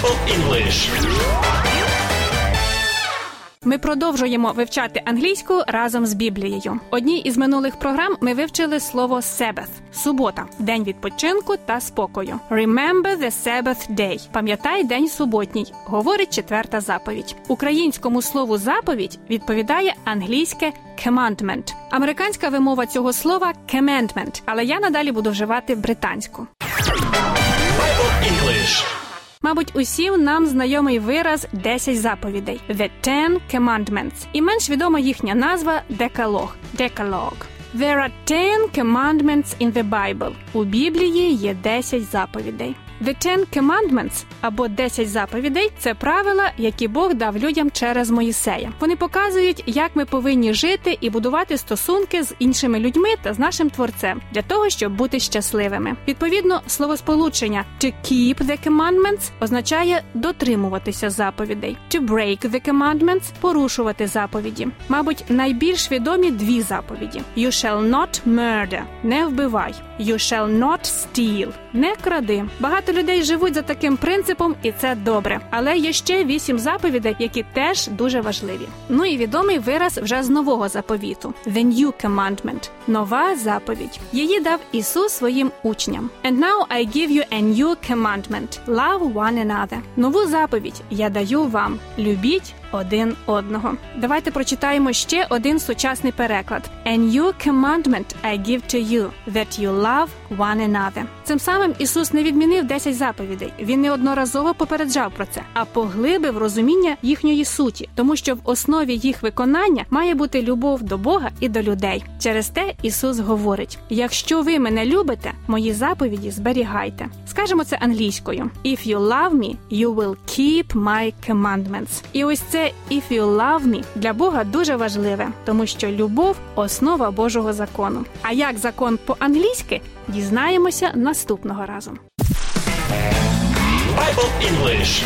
Bible English. Ми продовжуємо вивчати англійську разом з Біблією. Одній із минулих програм ми вивчили слово Sabbath – субота, день відпочинку та спокою. Remember the Sabbath day – пам'ятай день суботній, говорить четверта заповідь. Українському слову заповідь відповідає англійське commandment. Американська вимова цього слова commandment, але я надалі буду вживати британську. Bible English. Мабуть, усім нам знайомий вираз «10 заповідей» The Ten Commandments. І менш відома їхня назва Декалог Decalogue. There are ten commandments in the Bible. У Біблії є 10 заповідей. The Ten Commandments або 10 заповідей це правила, які Бог дав людям через Моїсея. Вони показують, як ми повинні жити і будувати стосунки з іншими людьми та з нашим творцем для того, щоб бути щасливими. Відповідно, словосполучення to keep the commandments означає дотримуватися заповідей. To break the commandments – порушувати заповіді. Мабуть, найбільш відомі дві заповіді: You shall not murder – не вбивай. You shall not steal – не кради. Багато людей живуть за таким принципом, і це добре. Але є ще вісім заповідей, які теж дуже важливі. Ну і відомий вираз вже з нового заповіту: The New Commandment – нова заповідь. Її дав Ісус своїм учням. And now I give you a new commandment – love one another. Нову заповідь я даю вам. Любіть один одного. Давайте прочитаємо ще один сучасний переклад. A new commandment I give to you, that you love one another. Цим самим Ісус не відмінив 10 заповідей. Він неодноразово попереджав про це, а поглибив розуміння їхньої суті, тому що в основі їх виконання має бути любов до Бога і до людей. Через те Ісус говорить: якщо ви мене любите, мої заповіді зберігайте. Скажемо це англійською: If you love me, you will keep my commandments. І ось це «if you love me» для Бога дуже важливе, тому що любов основа Божого закону. А як закон по-англійськи дізнаємося наступного разу. Bible English.